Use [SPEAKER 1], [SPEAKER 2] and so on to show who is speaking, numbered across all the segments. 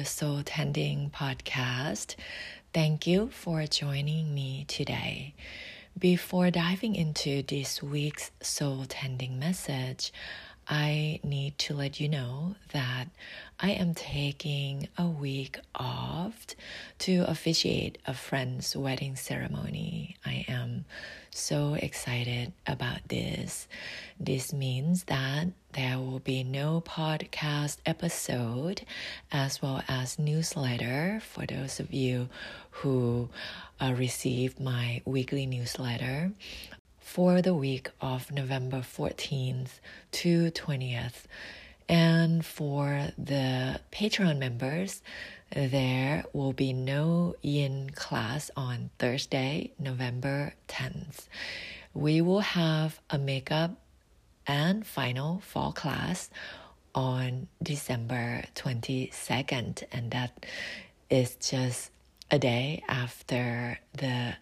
[SPEAKER 1] the Soul Tending podcast. Thank you for joining me today. Before diving into this week's Soul Tending message, I need to let you know that I am taking a week off to officiate a friend's wedding ceremony. I am so excited about this. This means that there will be no podcast episode as well as newsletter for those of you who uh, received my weekly newsletter for the week of November 14th to 20th. And for the Patreon members, there will be no yin class on Thursday, November 10th. We will have a makeup and final fall class on December 22nd, and that is just a day after the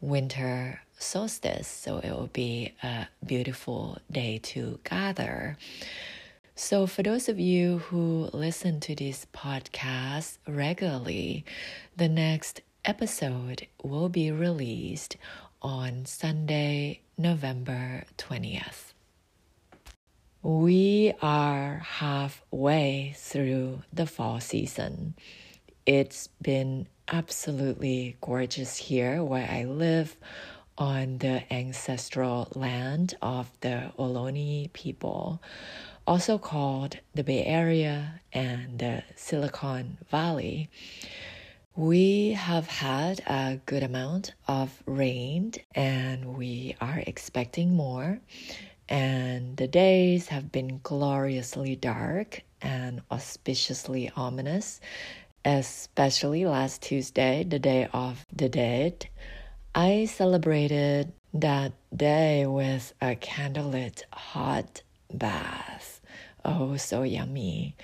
[SPEAKER 1] winter solstice. So it will be a beautiful day to gather. So, for those of you who listen to this podcast regularly, the next episode will be released on Sunday, November 20th. We are halfway through the fall season. It's been absolutely gorgeous here where I live on the ancestral land of the Ohlone people also called the Bay Area and the Silicon Valley. We have had a good amount of rain and we are expecting more. And the days have been gloriously dark and auspiciously ominous, especially last Tuesday, the Day of the Dead. I celebrated that day with a candlelit hot bath. Oh, so yummy.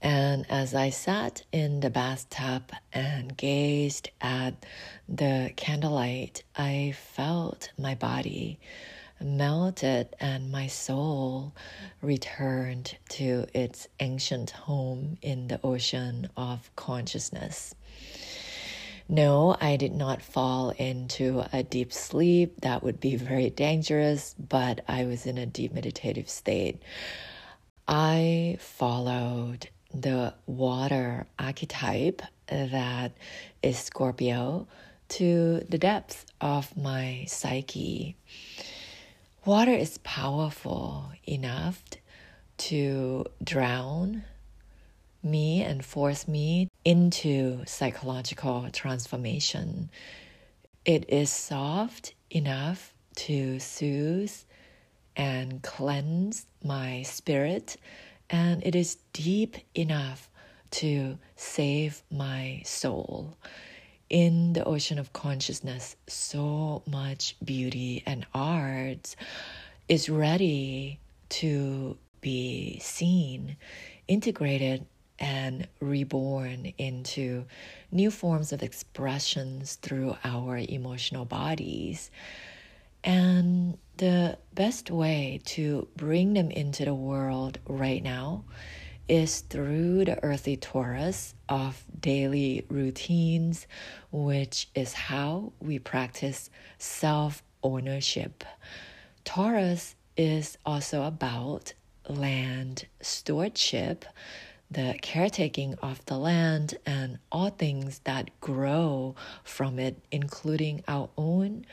[SPEAKER 1] And as I sat in the bathtub and gazed at the candlelight, I felt my body melted and my soul returned to its ancient home in the ocean of consciousness. No, I did not fall into a deep sleep. That would be very dangerous, but I was in a deep meditative state. I followed the water archetype that is Scorpio to the depths of my psyche. Water is powerful enough to drown me and force me into psychological transformation. It is soft enough to soothe and cleanse my spirit, and it is deep enough to save my soul. In the ocean of consciousness, so much beauty and art is ready to be seen, integrated and reborn into new forms of expressions through our emotional bodies. And the best way to bring them into the world right now is through the earthy Taurus of daily routines, which is how we practice self ownership. Taurus is also about land stewardship the caretaking of the land and all things that grow from it, including our own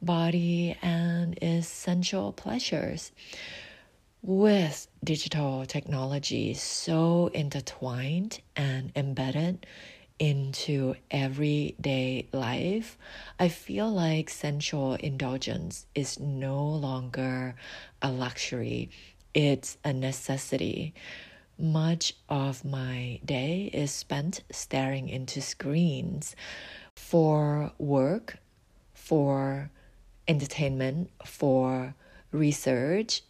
[SPEAKER 1] body and essential pleasures. With digital technology so intertwined and embedded into everyday life, I feel like sensual indulgence is no longer a luxury, it's a necessity. Much of my day is spent staring into screens for work, for entertainment, for research,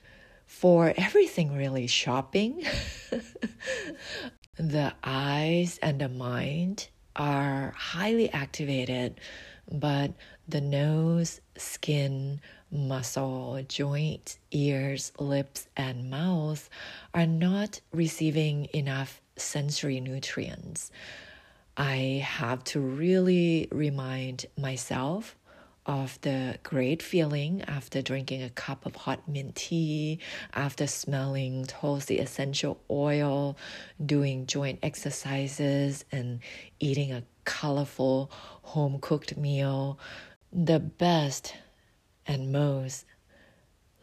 [SPEAKER 1] for everything really, shopping. the eyes and the mind are highly activated, but the nose, skin, muscle, joint, ears, lips, and mouth are not receiving enough sensory nutrients. I have to really remind myself of the great feeling after drinking a cup of hot mint tea, after smelling Tulsi essential oil, doing joint exercises, and eating a colorful home cooked meal. The best and most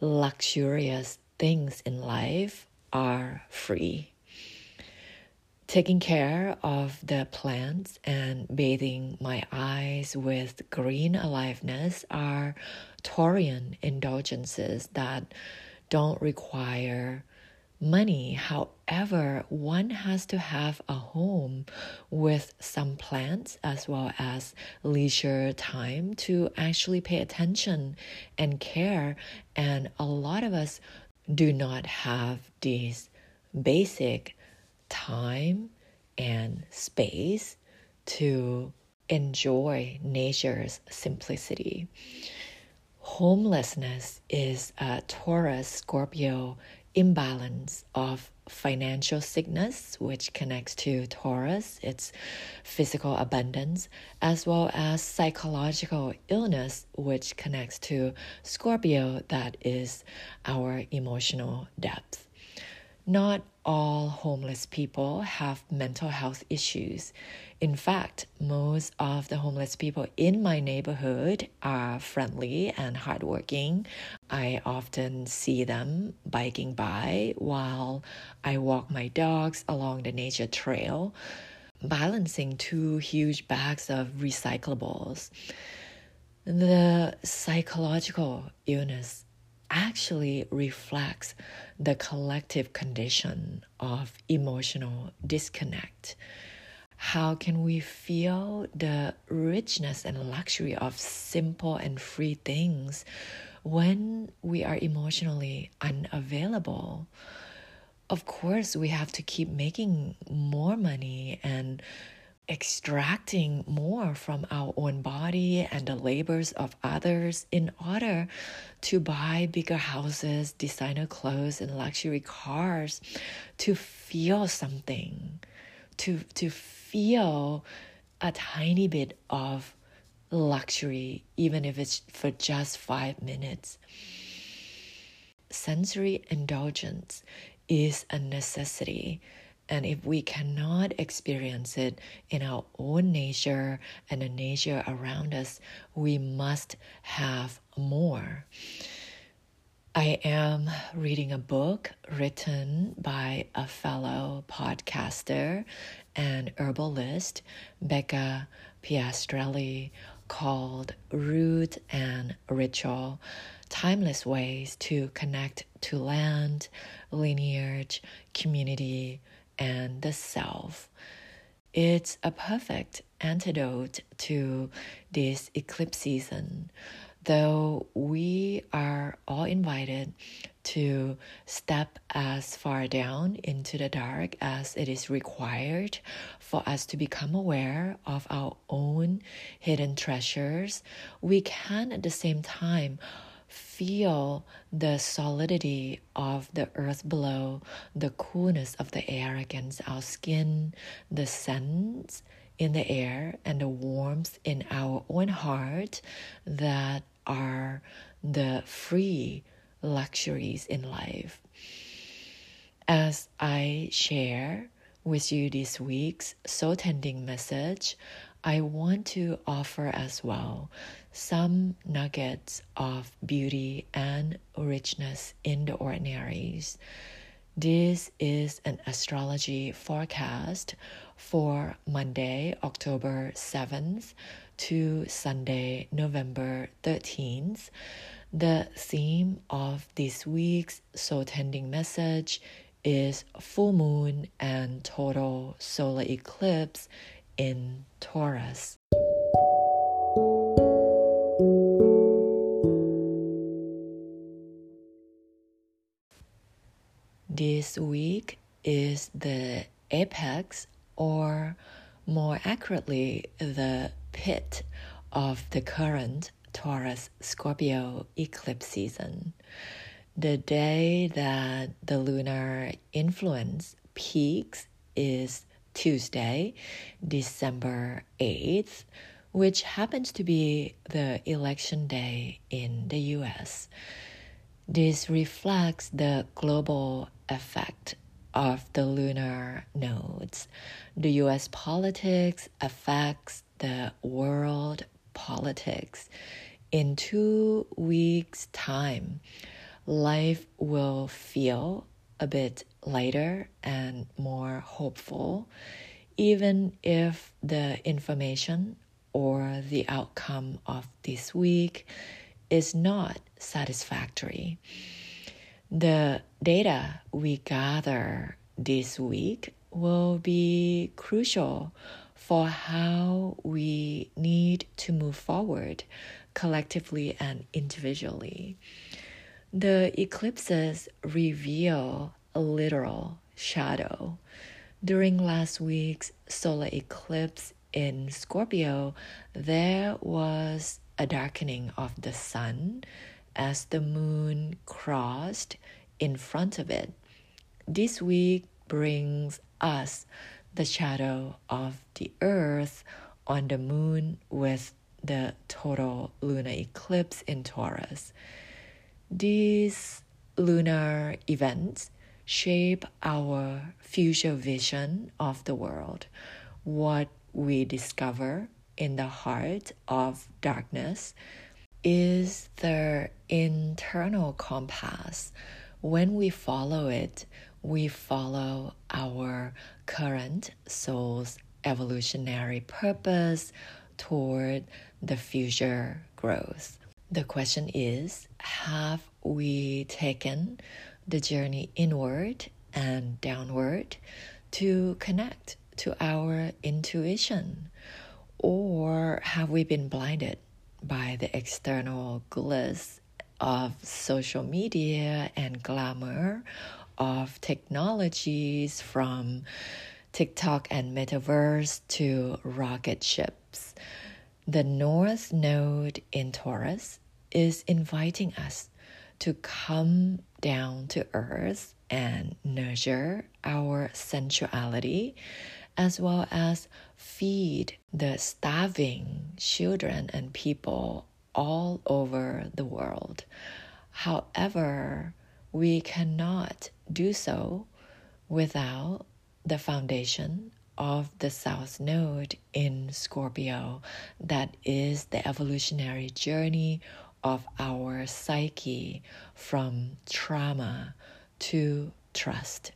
[SPEAKER 1] luxurious things in life are free. Taking care of the plants and bathing my eyes with green aliveness are Taurian indulgences that don't require money. However, one has to have a home with some plants as well as leisure time to actually pay attention and care. And a lot of us do not have these basic time and space to enjoy nature's simplicity. Homelessness is a Taurus Scorpio imbalance of financial sickness, which connects to Taurus, its physical abundance, as well as psychological illness, which connects to Scorpio, that is our emotional depth. Not all homeless people have mental health issues. In fact, most of the homeless people in my neighborhood are friendly and hardworking. I often see them biking by while I walk my dogs along the nature trail, balancing two huge bags of recyclables. The psychological illness actually reflects the collective condition of emotional disconnect. How can we feel the richness and luxury of simple and free things when we are emotionally unavailable? Of course, we have to keep making more money and extracting more from our own body and the labors of others in order to buy bigger houses, designer clothes, and luxury cars to feel something, to, to feel a tiny bit of luxury, even if it's for just five minutes. Sensory indulgence is a necessity and if we cannot experience it in our own nature and the nature around us, we must have more. I am reading a book written by a fellow podcaster and herbalist, Becca Piastrelli, called Root and Ritual Timeless Ways to Connect to Land, Lineage, Community, and the self. It's a perfect antidote to this eclipse season, though we are all invited to step as far down into the dark as it is required for us to become aware of our own hidden treasures. We can at the same time feel the solidity of the earth below, the coolness of the air against our skin, the scents in the air, and the warmth in our own heart that are the free luxuries in life. As I share with you this week's soul tending message, I want to offer as well some nuggets of beauty and richness in the ordinaries. This is an astrology forecast for Monday, October 7th to Sunday, November 13th. The theme of this week's soul tending message is full moon and total solar eclipse in Taurus. This week is the apex, or more accurately, the pit of the current Taurus Scorpio eclipse season. The day that the lunar influence peaks is Tuesday, December 8th, which happens to be the election day in the US. This reflects the global effect of the lunar nodes. The US politics affects the world politics. In two weeks' time, life will feel a bit lighter and more hopeful, even if the information or the outcome of this week is not satisfactory. The data we gather this week will be crucial for how we need to move forward collectively and individually. The eclipses reveal literal shadow. During last week's solar eclipse in Scorpio, there was a darkening of the sun as the moon crossed in front of it. This week brings us the shadow of the earth on the moon with the total lunar eclipse in Taurus. These lunar events shape our future vision of the world, what we discover in the heart of darkness is the internal compass. When we follow it, we follow our current soul's evolutionary purpose toward the future growth. The question is Have we taken the journey inward and downward to connect to our intuition? Or have we been blinded by the external glitz of social media and glamour of technologies from TikTok and metaverse to rocket ships. The North Node in Taurus is inviting us to come down to earth and nurture our sensuality as well as feed the starving children and people all over the world. However, we cannot do so without the foundation of the South Node in Scorpio, that is the evolutionary journey of our psyche from trauma to trust.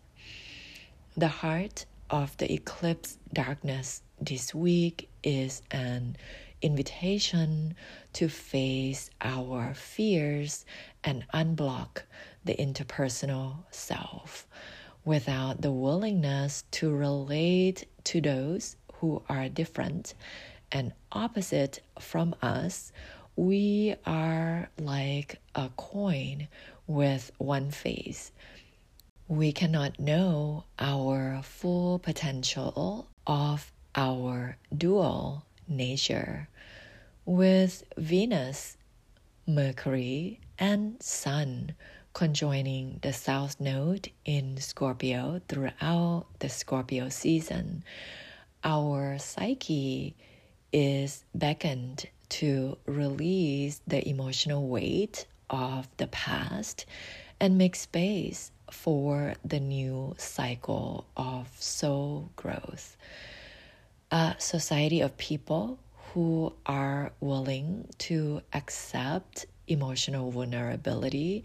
[SPEAKER 1] The heart of the eclipse darkness this week is an invitation to face our fears and unblock the interpersonal self. Without the willingness to relate to those who are different and opposite from us, we are like a coin with one face. We cannot know our full potential of our dual nature with Venus, Mercury, and Sun conjoining the South Node in Scorpio throughout the Scorpio season. Our psyche is beckoned to release the emotional weight of the past and make space for the new cycle of soul growth a society of people who are willing to accept emotional vulnerability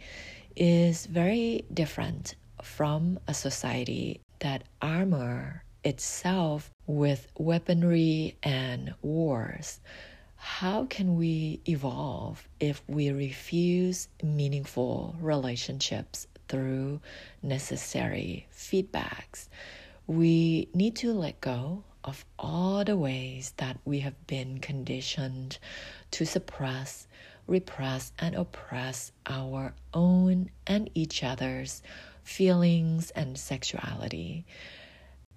[SPEAKER 1] is very different from a society that armor itself with weaponry and wars. How can we evolve if we refuse meaningful relationships through necessary feedbacks? We need to let go of all the ways that we have been conditioned to suppress, repress, and oppress our own and each other's feelings and sexuality.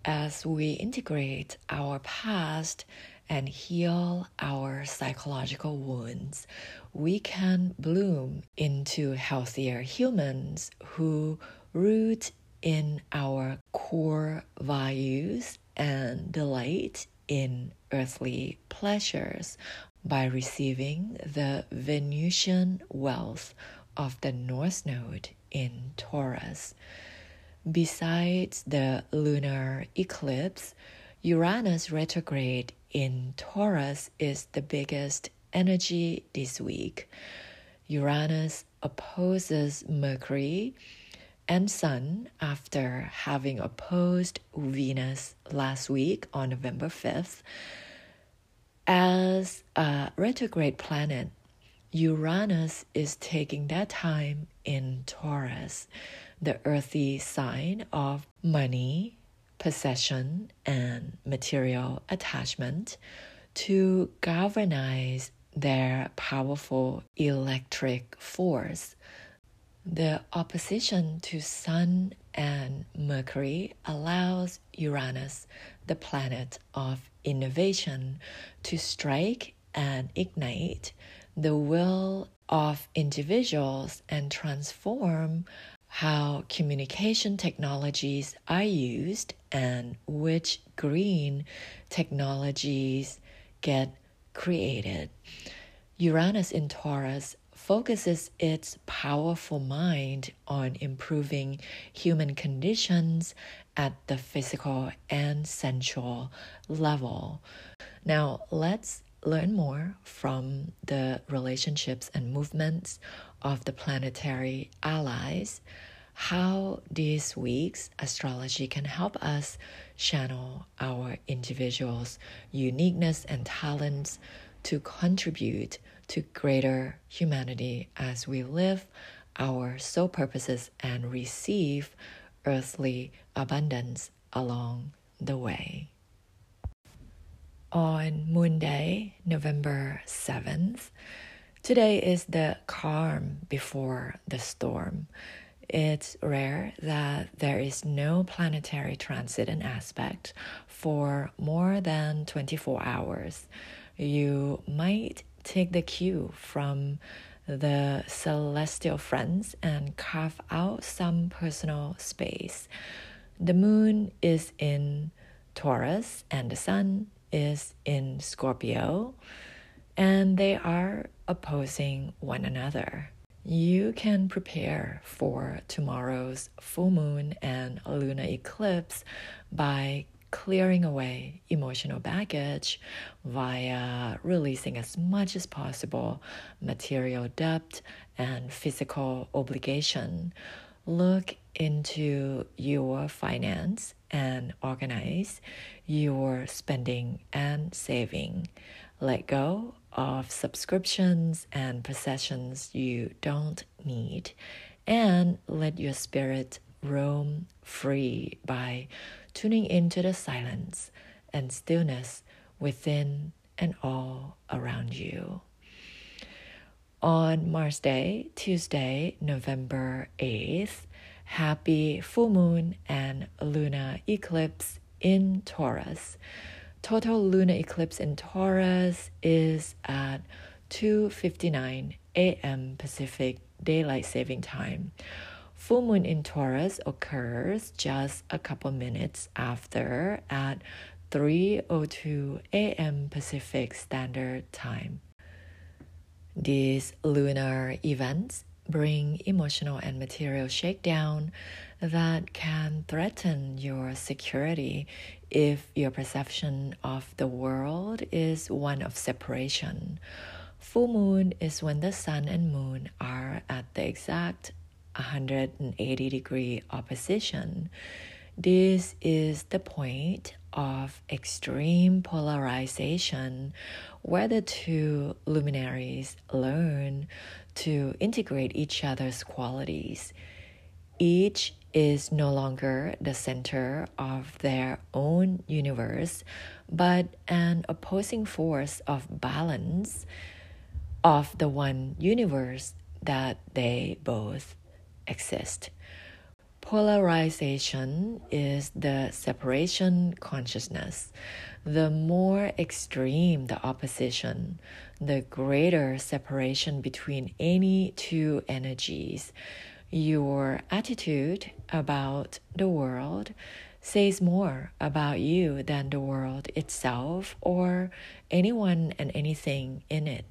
[SPEAKER 1] As we integrate our past and heal our psychological wounds, we can bloom into healthier humans who root in our core values and delight in earthly pleasures by receiving the Venusian wealth of the North Node in Taurus. Besides the lunar eclipse, Uranus retrograde in Taurus is the biggest energy this week. Uranus opposes Mercury and Sun after having opposed Venus last week on November 5th. As a retrograde planet, Uranus is taking that time in Taurus, the earthy sign of money, possession, and material attachment, to galvanize their powerful electric force. The opposition to Sun and Mercury allows Uranus, the planet of innovation, to strike and ignite the will of individuals and transform how communication technologies are used and which green technologies get created. Uranus in Taurus focuses its powerful mind on improving human conditions at the physical and sensual level. Now, let's learn more from the relationships and movements of the planetary allies, how this week's astrology can help us channel our individuals' uniqueness and talents to contribute to greater humanity as we live our soul purposes and receive earthly abundance along the way. On Monday, November 7th, today is the calm before the storm. It's rare that there is no planetary transit and aspect for more than 24 hours. You might take the cue from the celestial friends and carve out some personal space. The moon is in Taurus and the sun is in Scorpio, and they are opposing one another. You can prepare for tomorrow's full moon and lunar eclipse by clearing away emotional baggage via releasing as much as possible material debt and physical obligation. Look into your finance and organize your spending and saving. Let go of subscriptions and possessions you don't need, and let your spirit roam free by tuning into the silence and stillness within and all around you. On Mars Day, Tuesday, November 8th, happy full moon and lunar eclipse in Taurus. Total lunar eclipse in Taurus is at 2:59 a.m. Pacific Daylight Saving Time Full moon in Taurus occurs just a couple minutes after at 3:02 a.m. Pacific Standard Time. These lunar events bring emotional and material shakedown that can threaten your security if your perception of the world is one of separation. Full moon is when the sun and moon are at the exact 180 degree opposition. This is the point of extreme polarization where the two luminaries learn to integrate each other's qualities. Each is no longer the center of their own universe, but an opposing force of balance of the one universe that they both exist. Polarization is the separation consciousness. The more extreme the opposition, the greater separation between any two energies. Your attitude about the world says more about you than the world itself or anyone and anything in it.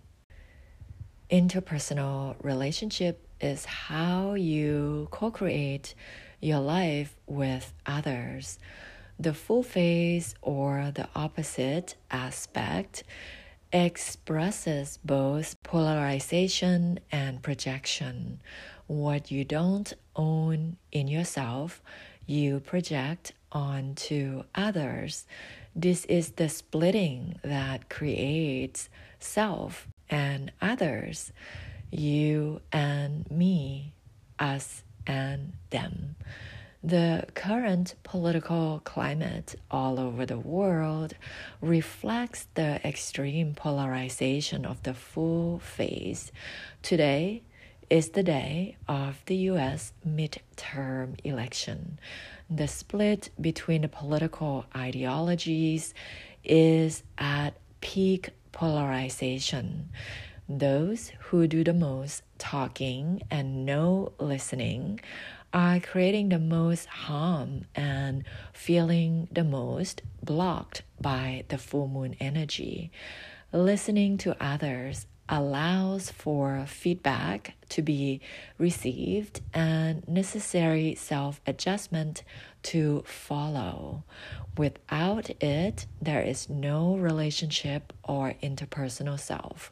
[SPEAKER 1] Interpersonal relationship is how you co create your life with others. The full face or the opposite aspect expresses both polarization and projection. What you don't own in yourself, you project onto others. This is the splitting that creates self and others, you and me, us and them. The current political climate all over the world reflects the extreme polarization of the full phase. Today is the day of the US midterm election the split between the political ideologies is at peak polarization. Those who do the most talking and no listening are creating the most harm and feeling the most blocked by the full moon energy. Listening to others allows for feedback to be received and necessary self adjustment to follow. Without it, there is no relationship or interpersonal self.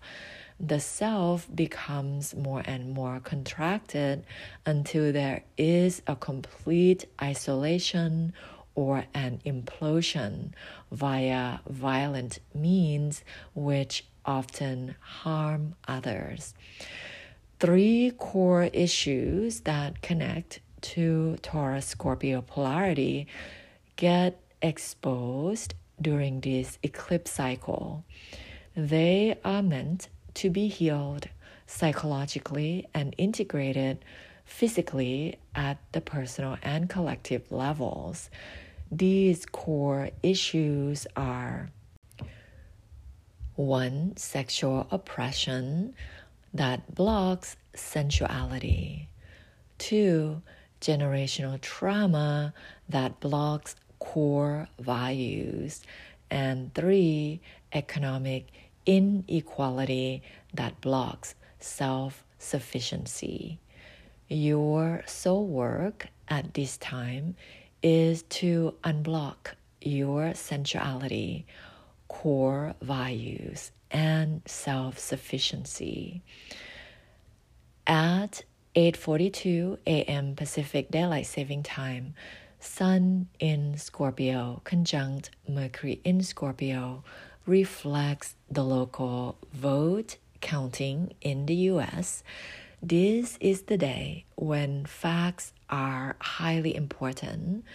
[SPEAKER 1] The self becomes more and more contracted until there is a complete isolation or an implosion via violent means, which often harm others. Three core issues that connect to Taurus Scorpio polarity get exposed during this eclipse cycle. They are meant to be healed psychologically and integrated physically at the personal and collective levels. These core issues are one, sexual oppression that blocks sensuality. Two, generational trauma that blocks core values. And three, economic inequality that blocks self sufficiency. Your soul work at this time is to unblock your sensuality core values and self-sufficiency. At 8:42 a.m. Pacific Daylight Saving Time, Sun in Scorpio conjunct Mercury in Scorpio reflects the local vote counting in the US. This is the day when facts are highly important,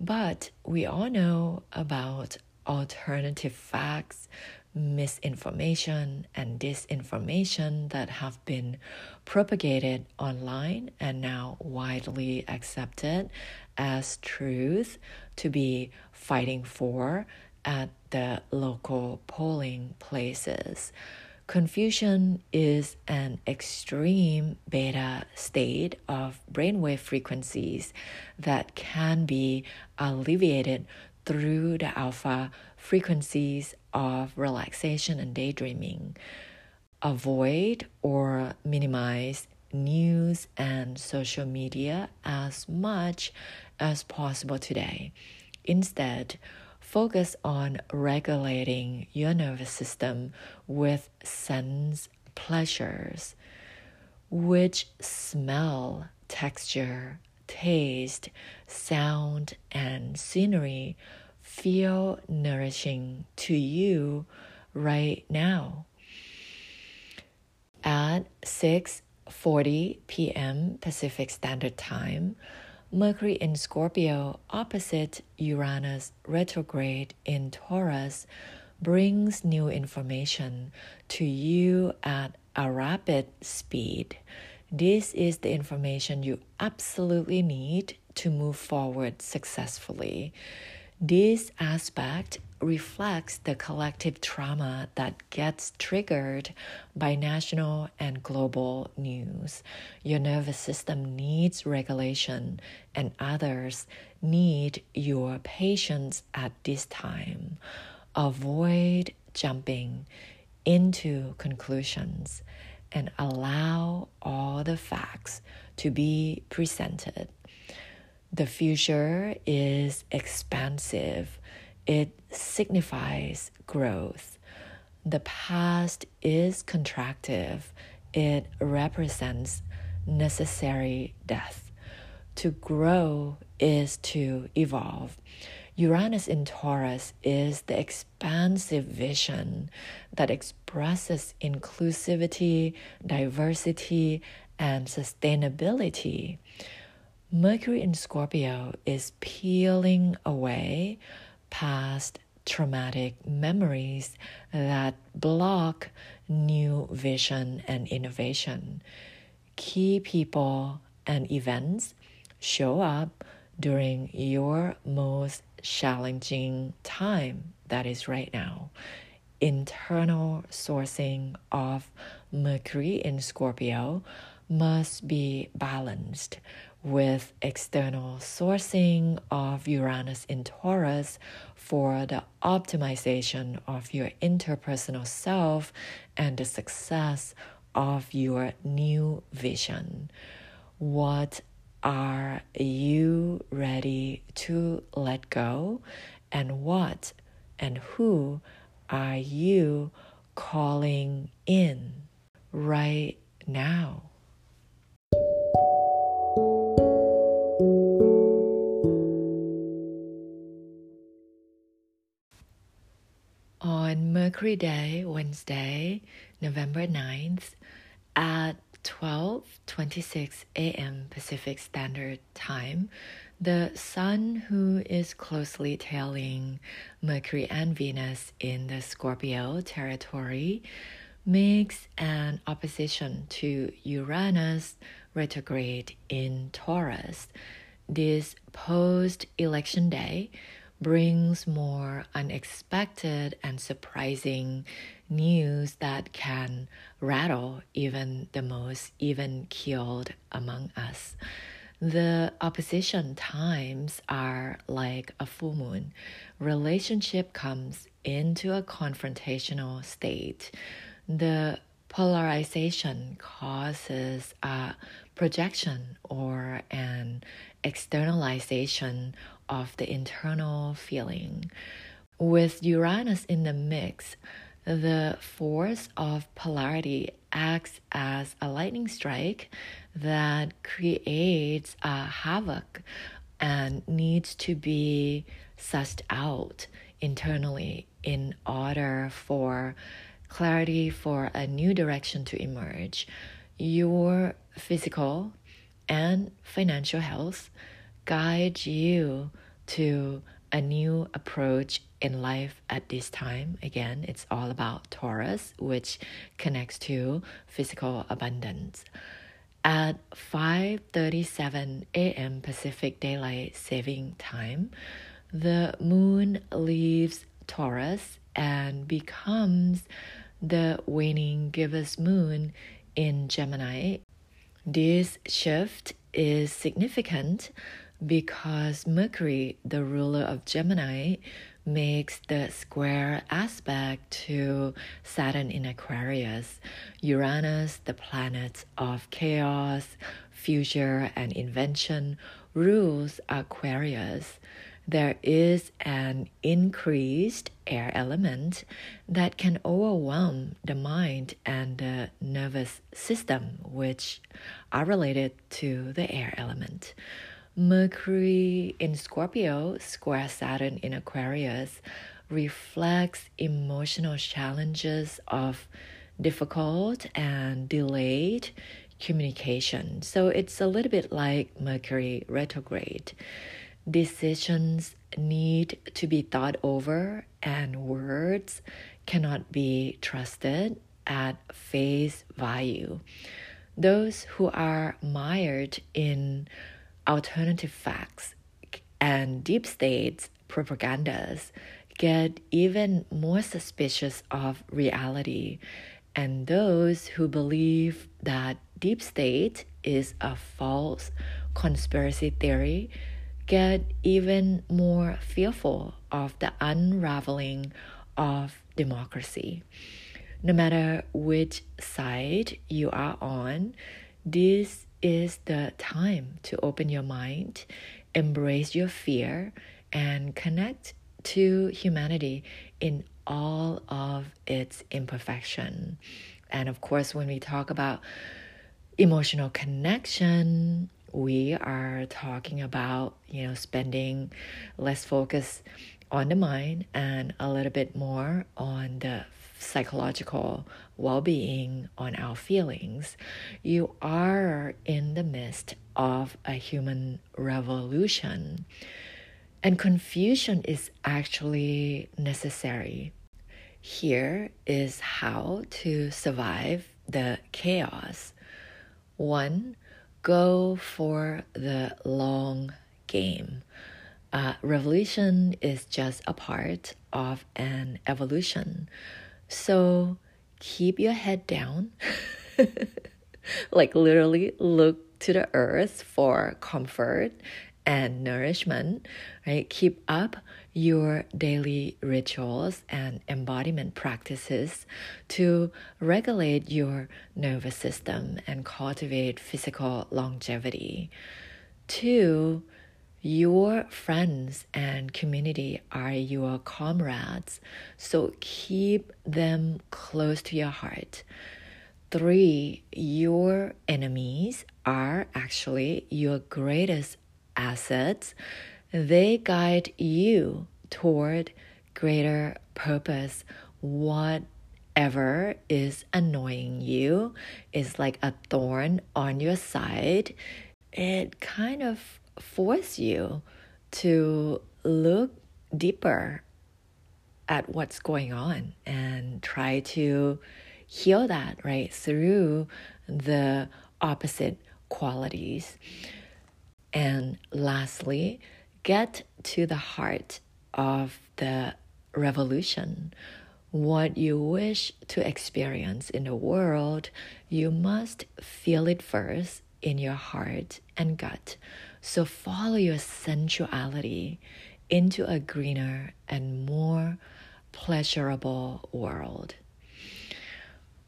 [SPEAKER 1] but we all know about alternative facts, misinformation, and disinformation that have been propagated online and now widely accepted as truth to be fighting for at the local polling places. Confusion is an extreme beta state of brainwave frequencies that can be alleviated through the alpha frequencies of relaxation and daydreaming. Avoid or minimize news and social media as much as possible today. Instead, focus on regulating your nervous system with sense pleasures, which smell, texture, taste, sound, and scenery feel nourishing to you right now. At 6:40 p.m. Pacific Standard Time, Mercury in Scorpio opposite Uranus retrograde in Taurus brings new information to you at a rapid speed. This is the information you absolutely need to move forward successfully. This aspect reflects the collective trauma that gets triggered by national and global news. Your nervous system needs regulation, and others need your patience at this time. Avoid jumping into conclusions and allow all the facts to be presented. The future is expansive, it signifies growth. The past is contractive, it represents necessary death. To grow is to evolve. Uranus in Taurus is the expansive vision that expresses inclusivity, diversity, and sustainability. Mercury in Scorpio is peeling away past traumatic memories that block new vision and innovation. Key people and events show up during your most challenging time that is right now. Internal sourcing of Mercury in Scorpio must be balanced with external sourcing of Uranus in Taurus for the optimization of your interpersonal self and the success of your new vision. What are you ready to let go? And what and who are you calling in right now? On Mercury Day, Wednesday, November 9th, at 12:26 a.m. Pacific Standard Time, the Sun, who is closely tailing Mercury and Venus in the Scorpio territory, makes an opposition to Uranus retrograde in Taurus. This post election day brings more unexpected and surprising news that can rattle even the most even keeled among us. The opposition times are like a full moon. Relationship comes into a confrontational state. The polarization causes a projection or an externalization of the internal feeling. With Uranus in the mix, the force of polarity acts as a lightning strike that creates a havoc and needs to be sussed out internally in order for clarity for a new direction to emerge. Your physical and financial health guide you to a new approach in life at this time. Again, it's all about Taurus, which connects to physical abundance. At 5:37 a.m. Pacific Daylight Saving Time, the moon leaves Taurus and becomes the waning gibbous moon in Gemini. This shift is significant because Mercury, the ruler of Gemini, makes the square aspect to Saturn in Aquarius. Uranus, the planet of chaos, future, and invention, rules Aquarius. There is an increased air element that can overwhelm the mind and the nervous system, which are related to the air element. Mercury in Scorpio, square Saturn in Aquarius, reflects emotional challenges of difficult and delayed communication. So it's a little bit like Mercury retrograde. Decisions need to be thought over, and words cannot be trusted at face value. Those who are mired in alternative facts and deep states propagandas get even more suspicious of reality and those who believe that deep state is a false conspiracy theory get even more fearful of the unraveling of democracy. No matter which side you are on, this is the time to open your mind, embrace your fear, and connect to humanity in all of its imperfection. And of course, when we talk about emotional connection, we are talking about, you know, spending less focus on the mind and a little bit more on the psychological well being, on our feelings. You are in the midst of a human revolution. And confusion is actually necessary. Here is how to survive the chaos. One, go for the long game. Uh, revolution is just a part of an evolution. So keep your head down. like literally look to the earth for comfort and nourishment, right? Keep up your daily rituals and embodiment practices to regulate your nervous system and cultivate physical longevity. Two, your friends and community are your comrades, so keep them close to your heart. Three, your enemies are actually your greatest assets. They guide you toward greater purpose. Whatever is annoying you is like a thorn on your side. It kind of force you to look deeper at what's going on and try to heal that right through the opposite qualities. And lastly, get to the heart of the revolution. What you wish to experience in the world, you must feel it first in your heart and gut. So follow your sensuality into a greener and more pleasurable world.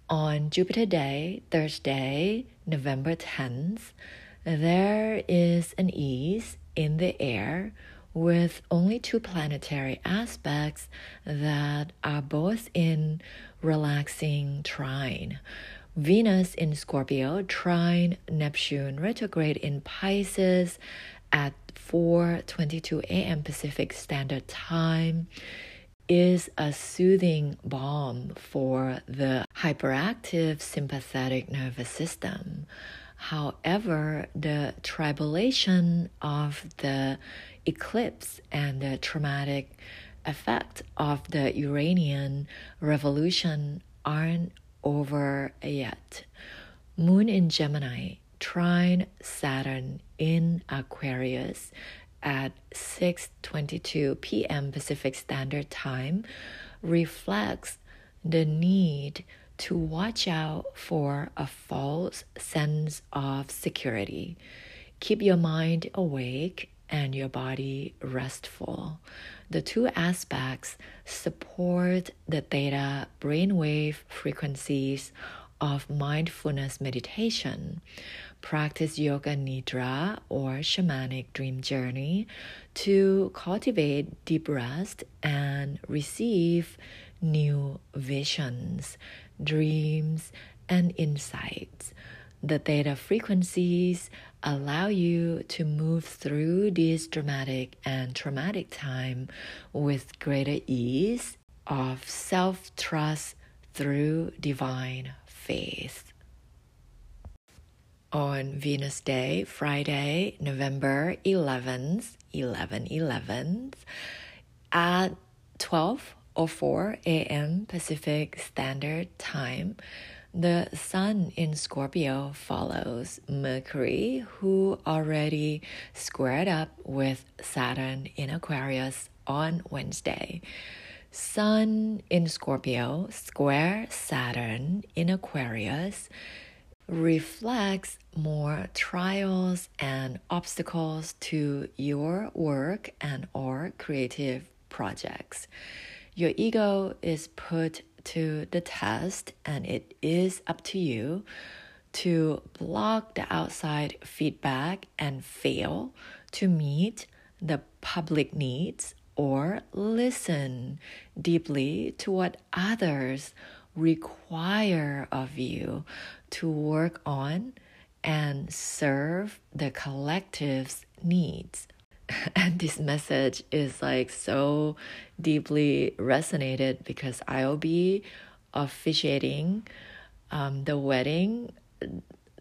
[SPEAKER 1] On Jupiter Day, Thursday, November 10th, there is an ease in the air with only two planetary aspects that are both in relaxing trine. Venus in Scorpio, trine Neptune retrograde in Pisces at 4:22 a.m. Pacific Standard Time is a soothing balm for the hyperactive sympathetic nervous system. However, the tribulation of the eclipse and the traumatic effect of the Uranian revolution aren't over yet. Moon in Gemini, trine Saturn in Aquarius at 6:22 p.m. Pacific Standard Time reflects the need to watch out for a false sense of security. Keep your mind awake and your body restful. The two aspects support the theta brainwave frequencies of mindfulness meditation. Practice yoga nidra or shamanic dream journey to cultivate deep rest and receive new visions, dreams, and insights. The theta frequencies allow you to move through this dramatic and traumatic time with greater ease of self trust through divine faith. On Venus Day, Friday, November 11th, 11 11th, at 12 or 4 a.m. Pacific Standard Time, The Sun in Scorpio follows Mercury, who already squared up with Saturn in Aquarius on Wednesday. Sun in Scorpio square Saturn in Aquarius reflects more trials and obstacles to your work and or creative projects. Your ego is put to the test and it is up to you to block the outside feedback and fail to meet the public needs or listen deeply to what others require of you to work on and serve the collective's needs. And this message is like so deeply resonated because I'll be officiating um, the wedding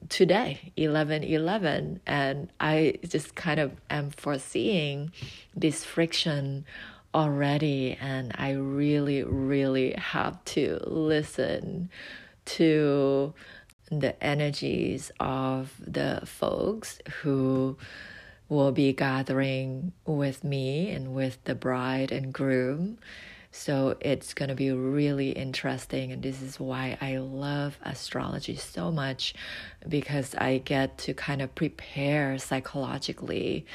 [SPEAKER 1] today 11 11 and i just kind of am foreseeing this friction already and i really really have to listen to the energies of the folks who will be gathering with me and with the bride and groom so it's going to be really interesting. And this is why I love astrology so much because I get to kind of prepare psychologically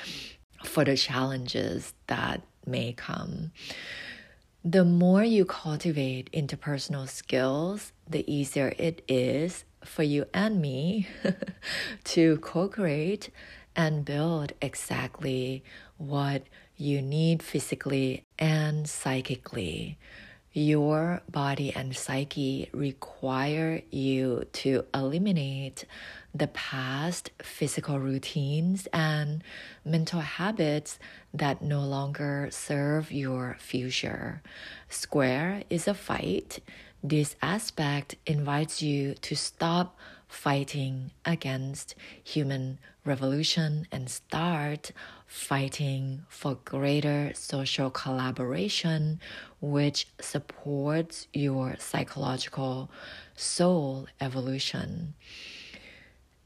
[SPEAKER 1] for the challenges that may come. The more you cultivate interpersonal skills, the easier it is for you and me to co create and build exactly what you need physically and psychically. Your body and psyche require you to eliminate the past physical routines and mental habits that no longer serve your future. Square is a fight. This aspect invites you to stop fighting against human revolution and start fighting for greater social collaboration, which supports your psychological soul evolution.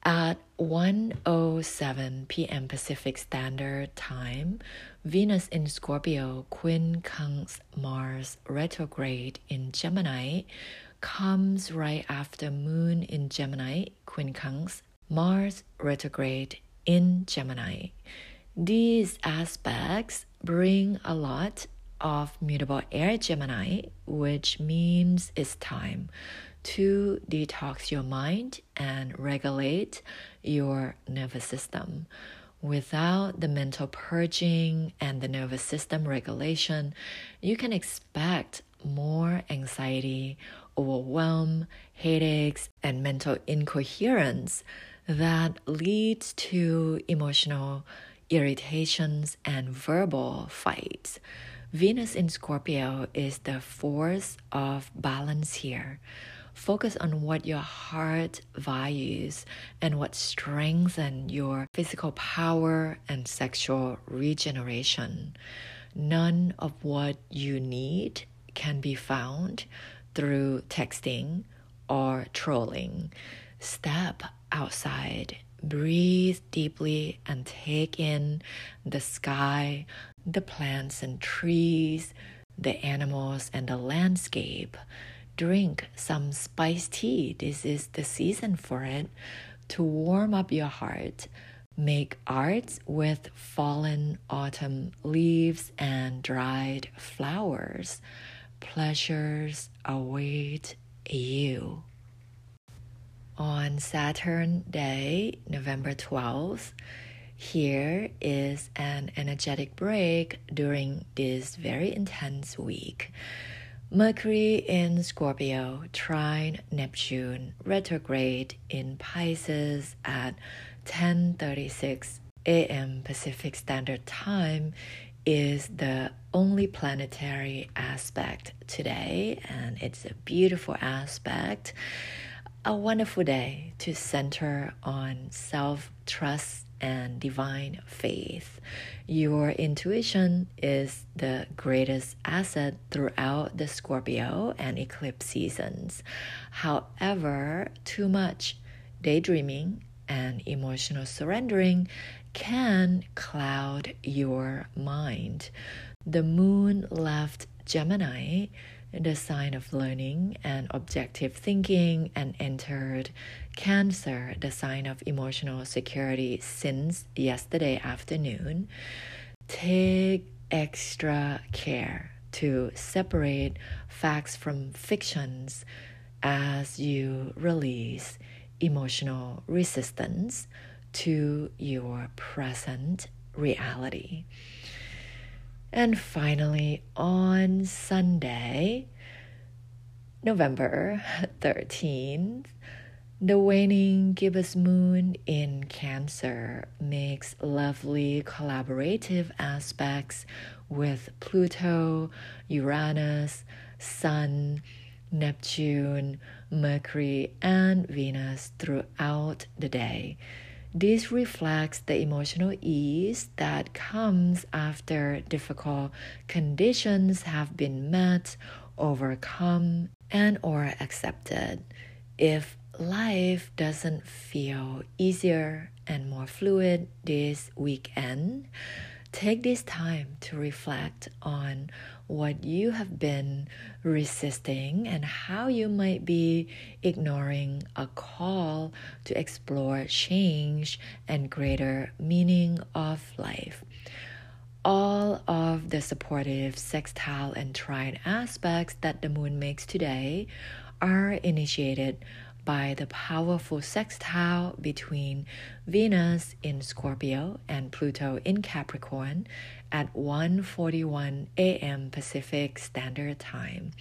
[SPEAKER 1] At 1:07 p.m. Pacific Standard Time, Venus in Scorpio quincunx Mars retrograde in Gemini comes right after Moon in Gemini quincunx Mars retrograde in Gemini. These aspects bring a lot of mutable air Gemini, which means it's time to detox your mind and regulate your nervous system. Without the mental purging and the nervous system regulation, you can expect more anxiety, overwhelm, headaches, and mental incoherence that leads to emotional irritations, and verbal fights. Venus in Scorpio is the force of balance here. Focus on what your heart values and what strengthens your physical power and sexual regeneration. None of what you need can be found through texting or trolling. Step outside Breathe deeply and take in the sky, the plants and trees, the animals, and the landscape. Drink some spiced tea. This is the season for it to warm up your heart. Make art with fallen autumn leaves and dried flowers. Pleasures await you on Saturn Day, November 12th. Here is an energetic break during this very intense week. Mercury in Scorpio, trine Neptune, retrograde in Pisces at 10:36 a.m. Pacific Standard Time is the only planetary aspect today and it's a beautiful aspect a wonderful day to center on self trust and divine faith. Your intuition is the greatest asset throughout the Scorpio and eclipse seasons. However, too much daydreaming and emotional surrendering can cloud your mind. The moon left Gemini the sign of learning and objective thinking, and entered Cancer, the sign of emotional security, since yesterday afternoon. Take extra care to separate facts from fictions as you release emotional resistance to your present reality. And finally, on Sunday, November 13th, the waning gibbous moon in Cancer makes lovely collaborative aspects with Pluto, Uranus, Sun, Neptune, Mercury, and Venus throughout the day. This reflects the emotional ease that comes after difficult conditions have been met, overcome, and or accepted. If life doesn't feel easier and more fluid this weekend, take this time to reflect on what you have been resisting and how you might be ignoring a call to explore change and greater meaning of life. All of the supportive sextile and trine aspects that the moon makes today are initiated by the powerful sextile between Venus in Scorpio and Pluto in Capricorn at 1:41 a.m. Pacific Standard Time.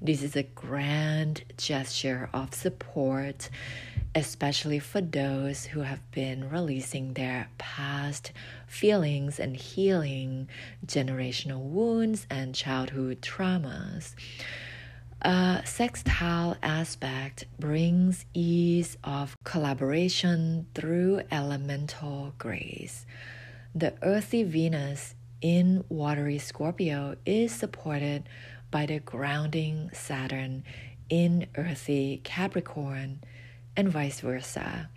[SPEAKER 1] This is a grand gesture of support especially for those who have been releasing their past feelings and healing generational wounds and childhood traumas. A sextile aspect brings ease of collaboration through elemental grace. The earthy Venus in watery Scorpio is supported by the grounding Saturn in earthy Capricorn and vice versa.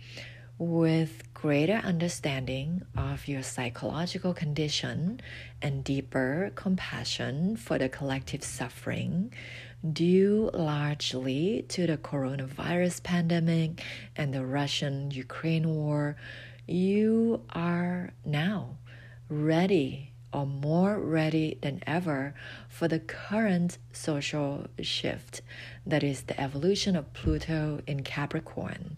[SPEAKER 1] With greater understanding of your psychological condition and deeper compassion for the collective suffering, due largely to the coronavirus pandemic and the Russian Ukraine war, you are now ready or more ready than ever for the current social shift that is the evolution of Pluto in Capricorn.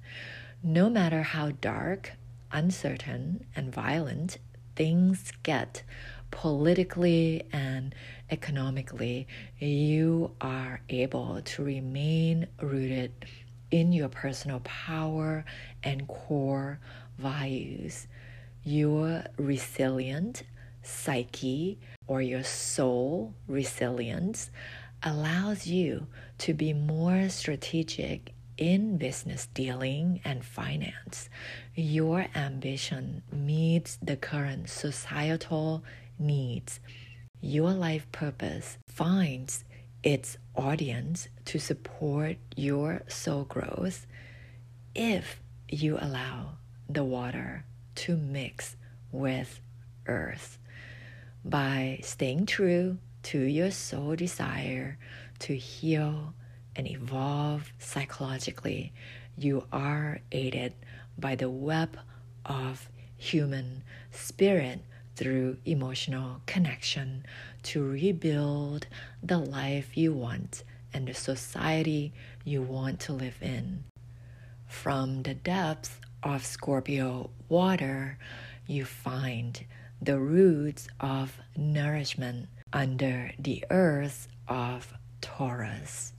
[SPEAKER 1] No matter how dark, uncertain, and violent things get politically and economically, you are able to remain rooted in your personal power and core values. Your resilient psyche or your soul resilience allows you to be more strategic in business dealing and finance. Your ambition meets the current societal needs. Your life purpose finds its audience to support your soul growth if you allow the water to mix with earth. By staying true to your soul desire to heal and evolve psychologically you are aided by the web of human spirit through emotional connection to rebuild the life you want and the society you want to live in. From the depths of Scorpio water, you find the roots of nourishment under the earth of Taurus.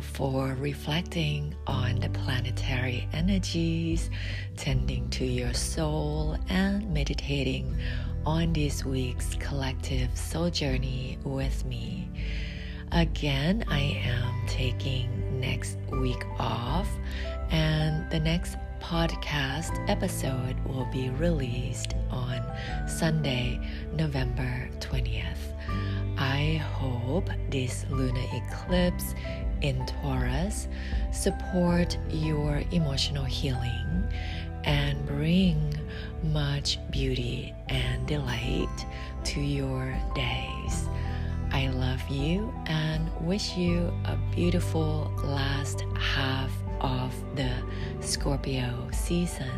[SPEAKER 1] For reflecting on the planetary energies, tending to your soul, and meditating on this week's collective soul journey with me. Again, I am taking next week off, and the next podcast episode will be released on Sunday, November 20th. I hope this lunar eclipse in Taurus support your emotional healing and bring much beauty and delight to your days. I love you and wish you a beautiful last half of the Scorpio season.